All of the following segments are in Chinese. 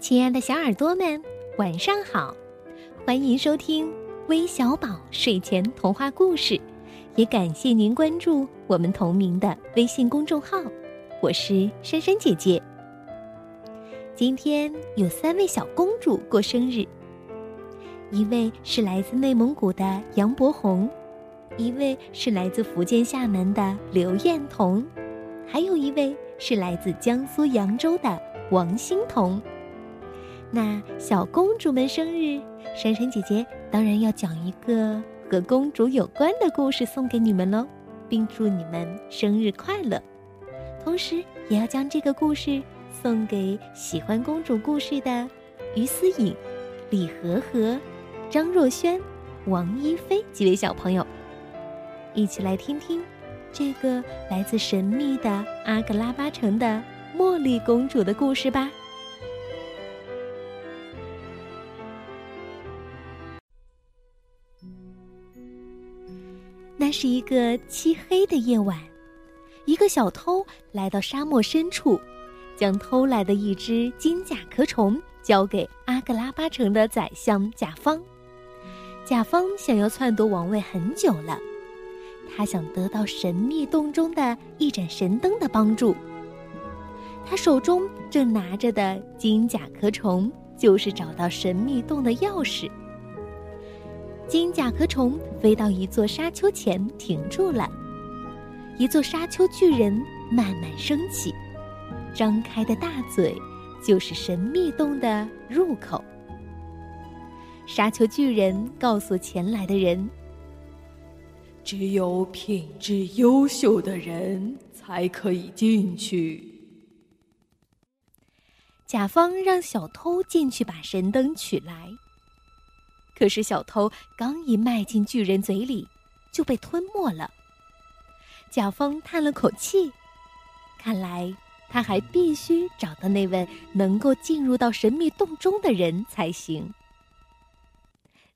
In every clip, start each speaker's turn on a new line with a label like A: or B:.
A: 亲爱的小耳朵们，晚上好！欢迎收听微小宝睡前童话故事，也感谢您关注我们同名的微信公众号。我是珊珊姐姐。今天有三位小公主过生日，一位是来自内蒙古的杨博红，一位是来自福建厦门的刘艳彤，还有一位是来自江苏扬州的王欣彤。那小公主们生日，珊珊姐姐当然要讲一个和公主有关的故事送给你们喽，并祝你们生日快乐。同时，也要将这个故事送给喜欢公主故事的于思颖、李和和、张若萱、王一菲几位小朋友，一起来听听这个来自神秘的阿格拉巴城的茉莉公主的故事吧。那是一个漆黑的夜晚，一个小偷来到沙漠深处，将偷来的一只金甲壳虫交给阿格拉巴城的宰相甲方。甲方想要篡夺王位很久了，他想得到神秘洞中的一盏神灯的帮助。他手中正拿着的金甲壳虫，就是找到神秘洞的钥匙。金甲壳虫飞到一座沙丘前停住了，一座沙丘巨人慢慢升起，张开的大嘴就是神秘洞的入口。沙丘巨人告诉前来的人：“
B: 只有品质优秀的人才可以进去。”
A: 甲方让小偷进去把神灯取来。可是小偷刚一迈进巨人嘴里，就被吞没了。甲方叹了口气，看来他还必须找到那位能够进入到神秘洞中的人才行。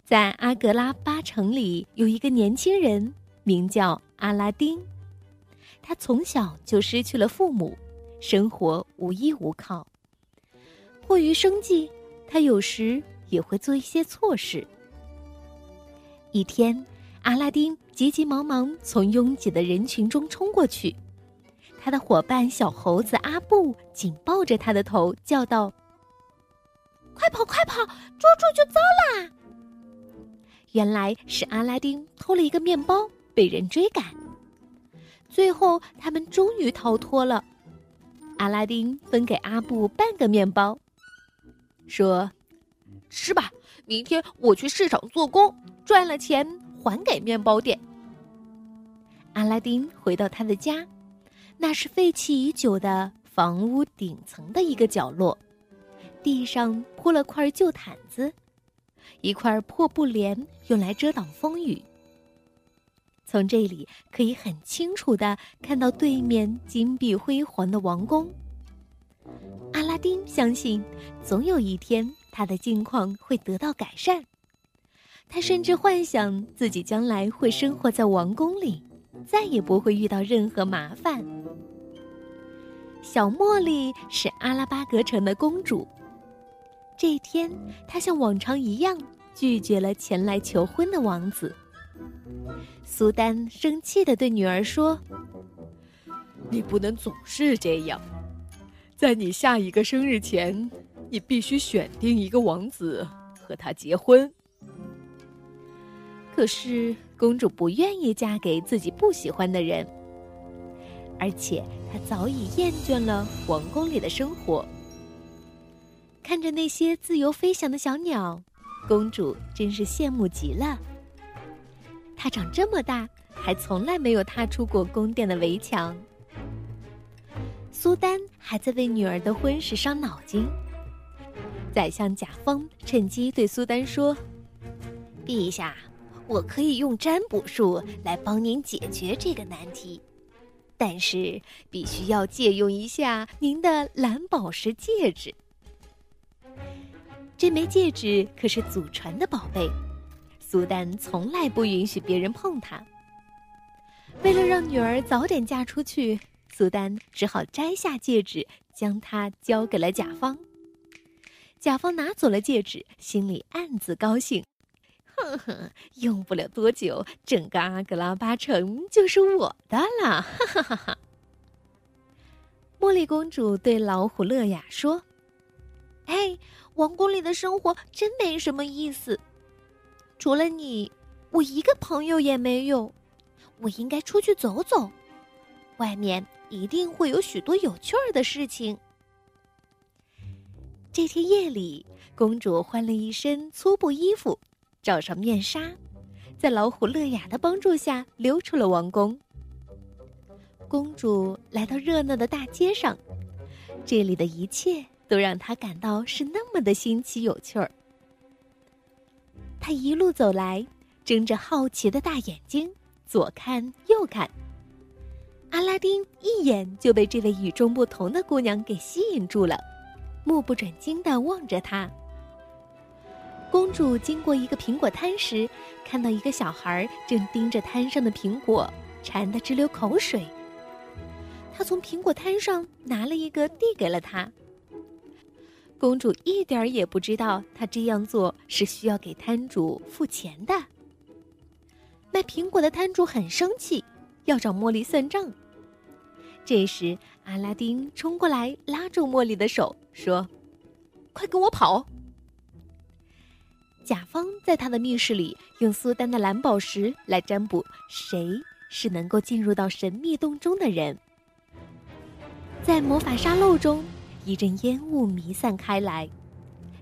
A: 在阿格拉巴城里有一个年轻人，名叫阿拉丁。他从小就失去了父母，生活无依无靠。迫于生计，他有时也会做一些错事。一天，阿拉丁急急忙忙从拥挤的人群中冲过去，他的伙伴小猴子阿布紧抱着他的头，叫道：“快跑，快跑，捉住就糟啦！”原来是阿拉丁偷了一个面包，被人追赶。最后，他们终于逃脱了。阿拉丁分给阿布半个面包，说：“
C: 吃吧，明天我去市场做工。”赚了钱还给面包店。
A: 阿拉丁回到他的家，那是废弃已久的房屋顶层的一个角落，地上铺了块旧毯子，一块破布帘用来遮挡风雨。从这里可以很清楚的看到对面金碧辉煌的王宫。阿拉丁相信，总有一天他的境况会得到改善。他甚至幻想自己将来会生活在王宫里，再也不会遇到任何麻烦。小茉莉是阿拉巴格城的公主。这一天，她像往常一样拒绝了前来求婚的王子。苏丹生气的对女儿说：“
B: 你不能总是这样，在你下一个生日前，你必须选定一个王子和他结婚。”
A: 可是公主不愿意嫁给自己不喜欢的人，而且她早已厌倦了皇宫里的生活。看着那些自由飞翔的小鸟，公主真是羡慕极了。她长这么大，还从来没有踏出过宫殿的围墙。苏丹还在为女儿的婚事伤脑筋。宰相贾方趁机对苏丹说：“
C: 陛下。”我可以用占卜术来帮您解决这个难题，但是必须要借用一下您的蓝宝石戒指。
A: 这枚戒指可是祖传的宝贝，苏丹从来不允许别人碰它。为了让女儿早点嫁出去，苏丹只好摘下戒指，将它交给了甲方。甲方拿走了戒指，心里暗自高兴。哼哼，用不了多久，整个阿格拉巴城就是我的了！哈哈哈哈。茉莉公主对老虎乐雅说：“
C: 哎，王宫里的生活真没什么意思，除了你，我一个朋友也没有。我应该出去走走，外面一定会有许多有趣儿的事情。”
A: 这天夜里，公主换了一身粗布衣服，罩上面纱，在老虎乐雅的帮助下溜出了王宫。公主来到热闹的大街上，这里的一切都让她感到是那么的新奇有趣儿。她一路走来，睁着好奇的大眼睛，左看右看。阿拉丁一眼就被这位与众不同的姑娘给吸引住了。目不转睛的望着她。公主经过一个苹果摊时，看到一个小孩正盯着摊上的苹果，馋得直流口水。她从苹果摊上拿了一个，递给了他。公主一点也不知道，她这样做是需要给摊主付钱的。卖苹果的摊主很生气，要找茉莉算账。这时，阿拉丁冲过来，拉住茉莉的手。说：“快跟我跑！”甲方在他的密室里用苏丹的蓝宝石来占卜谁是能够进入到神秘洞中的人。在魔法沙漏中，一阵烟雾弥散开来，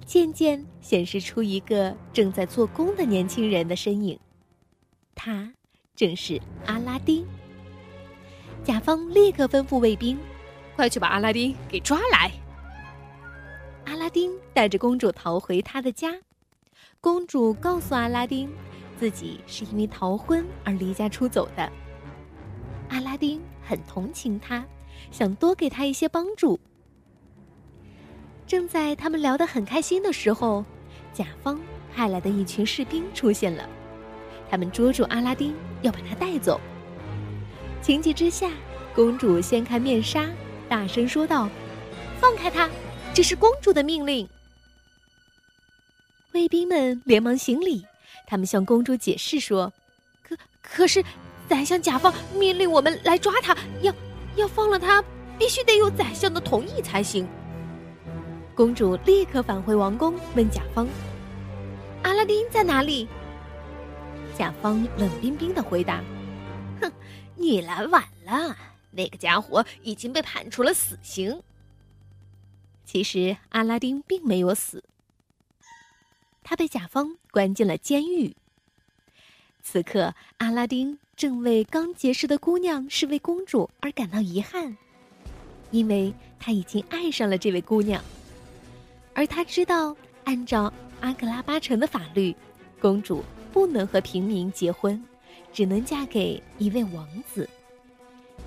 A: 渐渐显示出一个正在做工的年轻人的身影。他正是阿拉丁。甲方立刻吩咐卫兵：“
B: 快去把阿拉丁给抓来！”
A: 阿拉丁带着公主逃回他的家，公主告诉阿拉丁，自己是因为逃婚而离家出走的。阿拉丁很同情她，想多给她一些帮助。正在他们聊得很开心的时候，甲方派来的一群士兵出现了，他们捉住阿拉丁，要把他带走。情急之下，公主掀开面纱，大声说道：“放开他！”这是公主的命令。卫兵们连忙行礼，他们向公主解释说：“可可是，宰相甲方命令我们来抓他，要要放了他，必须得有宰相的同意才行。”公主立刻返回王宫，问甲方：“阿拉丁在哪里？”甲方冷冰冰的回答：“
C: 哼，你来晚了，那个家伙已经被判处了死刑。”
A: 其实阿拉丁并没有死，他被甲方关进了监狱。此刻，阿拉丁正为刚结识的姑娘是位公主而感到遗憾，因为他已经爱上了这位姑娘，而他知道，按照阿格拉巴城的法律，公主不能和平民结婚，只能嫁给一位王子。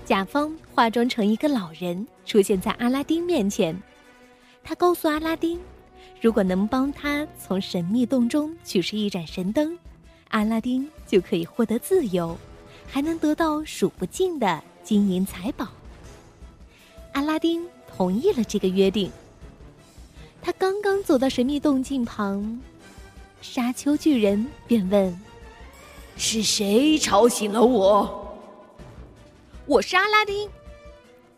A: 甲方化妆成一个老人，出现在阿拉丁面前。他告诉阿拉丁，如果能帮他从神秘洞中取出一盏神灯，阿拉丁就可以获得自由，还能得到数不尽的金银财宝。阿拉丁同意了这个约定。他刚刚走到神秘洞镜旁，沙丘巨人便问：“
B: 是谁吵醒了我？”“
C: 我是阿拉丁。”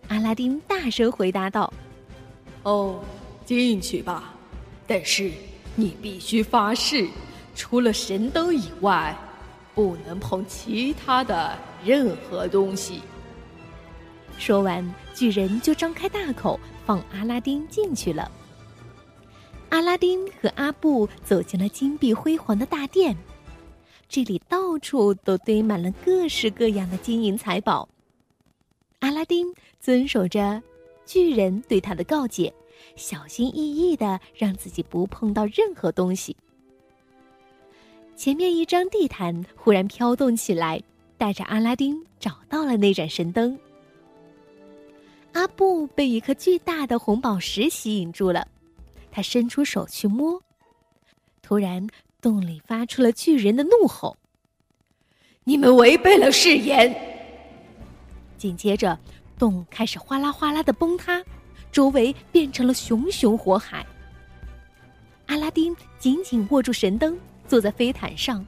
A: 阿拉丁大声回答道。
B: “哦。”进去吧，但是你必须发誓，除了神灯以外，不能碰其他的任何东西。
A: 说完，巨人就张开大口放阿拉丁进去了。阿拉丁和阿布走进了金碧辉煌的大殿，这里到处都堆满了各式各样的金银财宝。阿拉丁遵守着巨人对他的告诫。小心翼翼的让自己不碰到任何东西。前面一张地毯忽然飘动起来，带着阿拉丁找到了那盏神灯。阿布被一颗巨大的红宝石吸引住了，他伸出手去摸，突然洞里发出了巨人的怒吼：“
B: 你们违背了誓言！”
A: 紧接着，洞开始哗啦哗啦的崩塌。周围变成了熊熊火海，阿拉丁紧紧握住神灯，坐在飞毯上。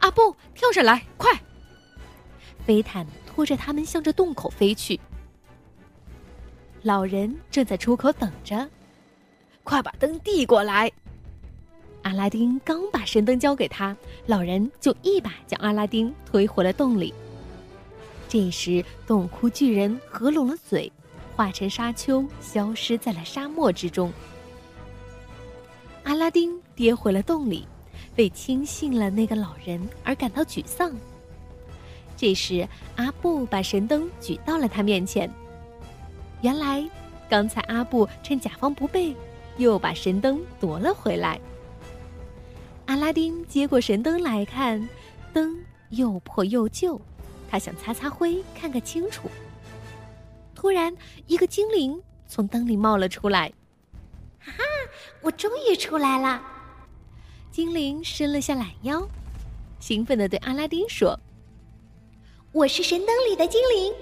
B: 阿布，跳上来，快！
A: 飞毯拖着他们向着洞口飞去。老人正在出口等着，
B: 快把灯递过来。
A: 阿拉丁刚把神灯交给他，老人就一把将阿拉丁推回了洞里。这时，洞窟巨人合拢了嘴，化成沙丘，消失在了沙漠之中。阿拉丁跌回了洞里，为轻信了那个老人而感到沮丧。这时，阿布把神灯举到了他面前。原来，刚才阿布趁甲方不备，又把神灯夺了回来。阿拉丁接过神灯来看，灯又破又旧，他想擦擦灰，看个清楚。突然，一个精灵从灯里冒了出来。
C: “哈哈，我终于出来了！”
A: 精灵伸了下懒腰，兴奋地对阿拉丁说：“
C: 我是神灯里的精灵，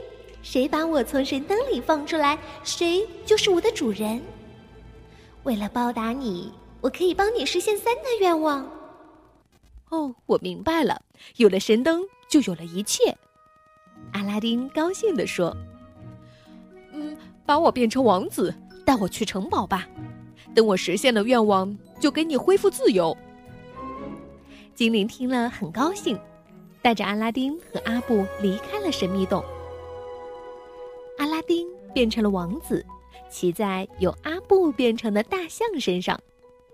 C: 谁把我从神灯里放出来，谁就是我的主人。为了报答你。”我可以帮你实现三个愿望。
A: 哦，我明白了，有了神灯，就有了一切。阿拉丁高兴地说：“
B: 嗯，把我变成王子，带我去城堡吧。等我实现了愿望，就给你恢复自由。”
A: 精灵听了很高兴，带着阿拉丁和阿布离开了神秘洞。阿拉丁变成了王子，骑在由阿布变成的大象身上。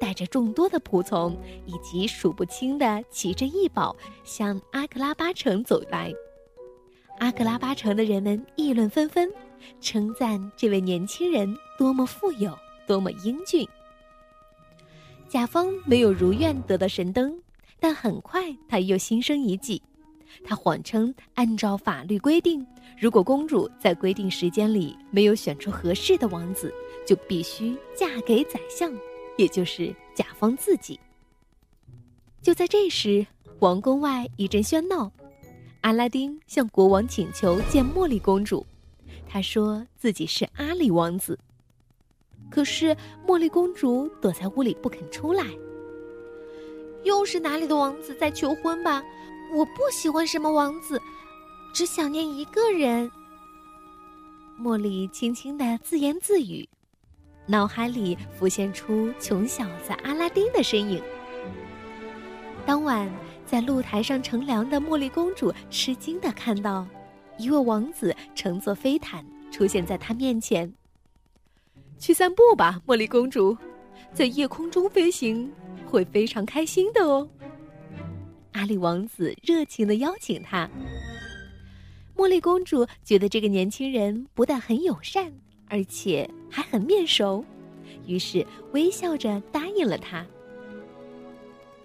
A: 带着众多的仆从以及数不清的骑着异宝向阿克拉巴城走来，阿克拉巴城的人们议论纷纷，称赞这位年轻人多么富有，多么英俊。甲方没有如愿得到神灯，但很快他又心生一计，他谎称按照法律规定，如果公主在规定时间里没有选出合适的王子，就必须嫁给宰相。也就是甲方自己。就在这时，王宫外一阵喧闹，阿拉丁向国王请求见茉莉公主，他说自己是阿里王子。可是茉莉公主躲在屋里不肯出来。
C: 又是哪里的王子在求婚吧？我不喜欢什么王子，只想念一个人。
A: 茉莉轻轻的自言自语。脑海里浮现出穷小子阿拉丁的身影。当晚，在露台上乘凉的茉莉公主吃惊的看到，一位王子乘坐飞毯出现在她面前。去散步吧，茉莉公主，在夜空中飞行会非常开心的哦。阿里王子热情的邀请她。茉莉公主觉得这个年轻人不但很友善。而且还很面熟，于是微笑着答应了他。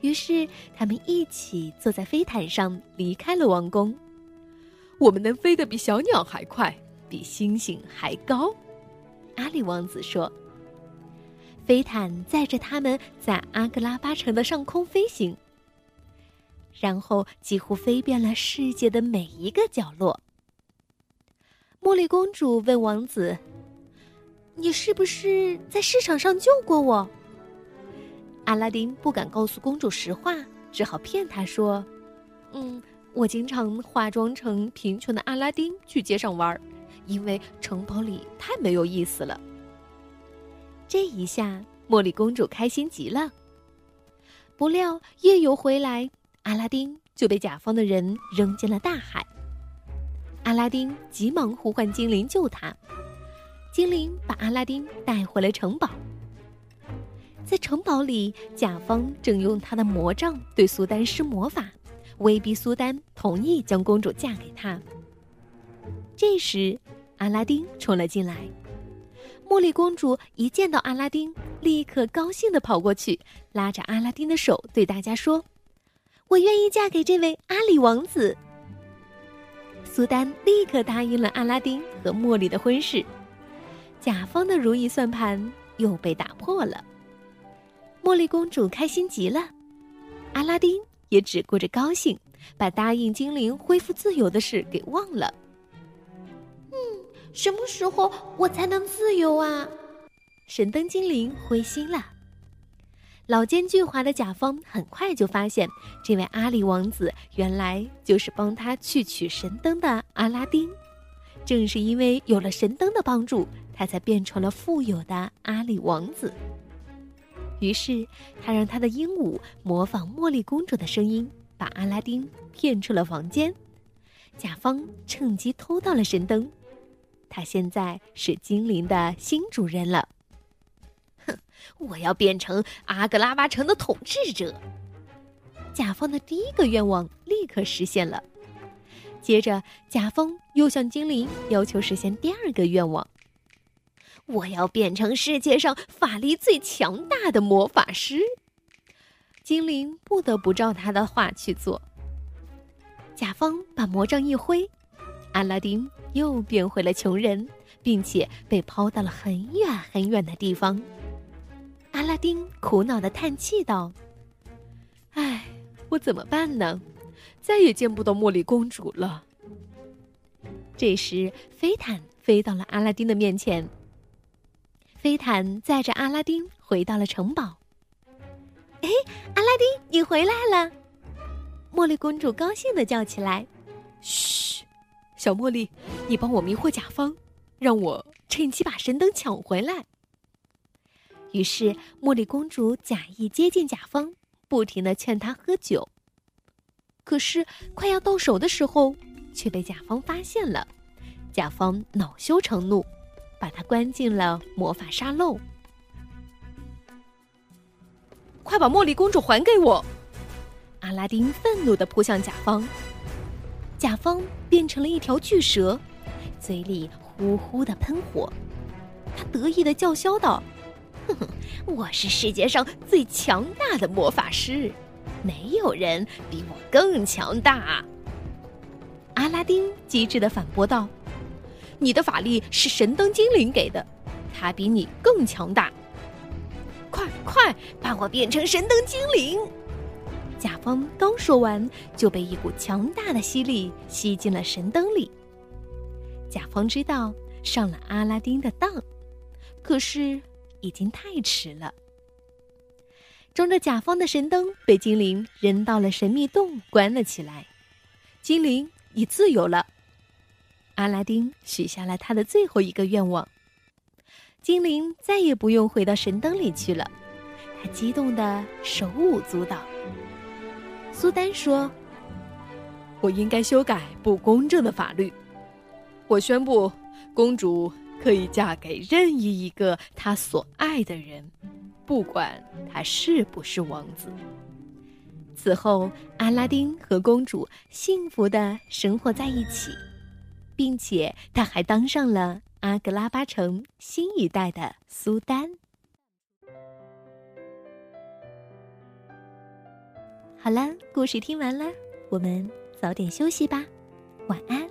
A: 于是他们一起坐在飞毯上离开了王宫。
B: 我们能飞得比小鸟还快，比星星还高，
A: 阿里王子说。飞毯载着他们在阿格拉巴城的上空飞行，然后几乎飞遍了世界的每一个角落。茉莉公主问王子。你是不是在市场上救过我？阿拉丁不敢告诉公主实话，只好骗她说：“嗯，我经常化妆成贫穷的阿拉丁去街上玩，因为城堡里太没有意思了。”这一下，茉莉公主开心极了。不料夜游回来，阿拉丁就被甲方的人扔进了大海。阿拉丁急忙呼唤精灵救他。精灵把阿拉丁带回了城堡。在城堡里，甲方正用他的魔杖对苏丹施魔法，威逼苏丹同意将公主嫁给他。这时，阿拉丁冲了进来。茉莉公主一见到阿拉丁，立刻高兴地跑过去，拉着阿拉丁的手，对大家说：“我愿意嫁给这位阿里王子。”苏丹立刻答应了阿拉丁和茉莉的婚事。甲方的如意算盘又被打破了，茉莉公主开心极了，阿拉丁也只顾着高兴，把答应精灵恢复自由的事给忘了。
C: 嗯，什么时候我才能自由啊？
A: 神灯精灵灰心了。老奸巨猾的甲方很快就发现，这位阿里王子原来就是帮他去取神灯的阿拉丁。正是因为有了神灯的帮助，他才变成了富有的阿里王子。于是，他让他的鹦鹉模仿茉莉公主的声音，把阿拉丁骗出了房间。甲方趁机偷到了神灯，他现在是精灵的新主人了。
C: 哼，我要变成阿格拉巴城的统治者。
A: 甲方的第一个愿望立刻实现了。接着，甲方又向精灵要求实现第二个愿望。
C: 我要变成世界上法力最强大的魔法师。
A: 精灵不得不照他的话去做。甲方把魔杖一挥，阿拉丁又变回了穷人，并且被抛到了很远很远的地方。阿拉丁苦恼的叹气道：“唉，我怎么办呢？再也见不到茉莉公主了。”这时，飞毯飞到了阿拉丁的面前。飞毯载着阿拉丁回到了城堡。
C: 哎，阿拉丁，你回来了！
A: 茉莉公主高兴的叫起来：“
B: 嘘，小茉莉，你帮我迷惑甲方，让我趁机把神灯抢回来。”
A: 于是，茉莉公主假意接近甲方，不停的劝他喝酒。可是，快要到手的时候，却被甲方发现了。甲方恼羞成怒，把他关进了魔法沙漏。
B: 快把茉莉公主还给我！
A: 阿拉丁愤怒的扑向甲方，甲方变成了一条巨蛇，嘴里呼呼的喷火。他得意的叫嚣道：“
C: 哼哼，我是世界上最强大的魔法师，没有人比我更强大。”
A: 阿拉丁机智的反驳道：“
B: 你的法力是神灯精灵给的，他比你更强大。
C: 快快把我变成神灯精灵！”
A: 甲方刚说完，就被一股强大的吸力吸进了神灯里。甲方知道上了阿拉丁的当，可是已经太迟了。装着甲方的神灯被精灵扔到了神秘洞，关了起来。精灵已自由了。阿拉丁许下了他的最后一个愿望：精灵再也不用回到神灯里去了。他激动的手舞足蹈。苏丹说：“
B: 我应该修改不公正的法律。我宣布，公主可以嫁给任意一个她所爱的人，不管他是不是王子。”
A: 此后，阿拉丁和公主幸福的生活在一起，并且他还当上了阿格拉巴城新一代的苏丹。好了，故事听完了，我们早点休息吧，晚安。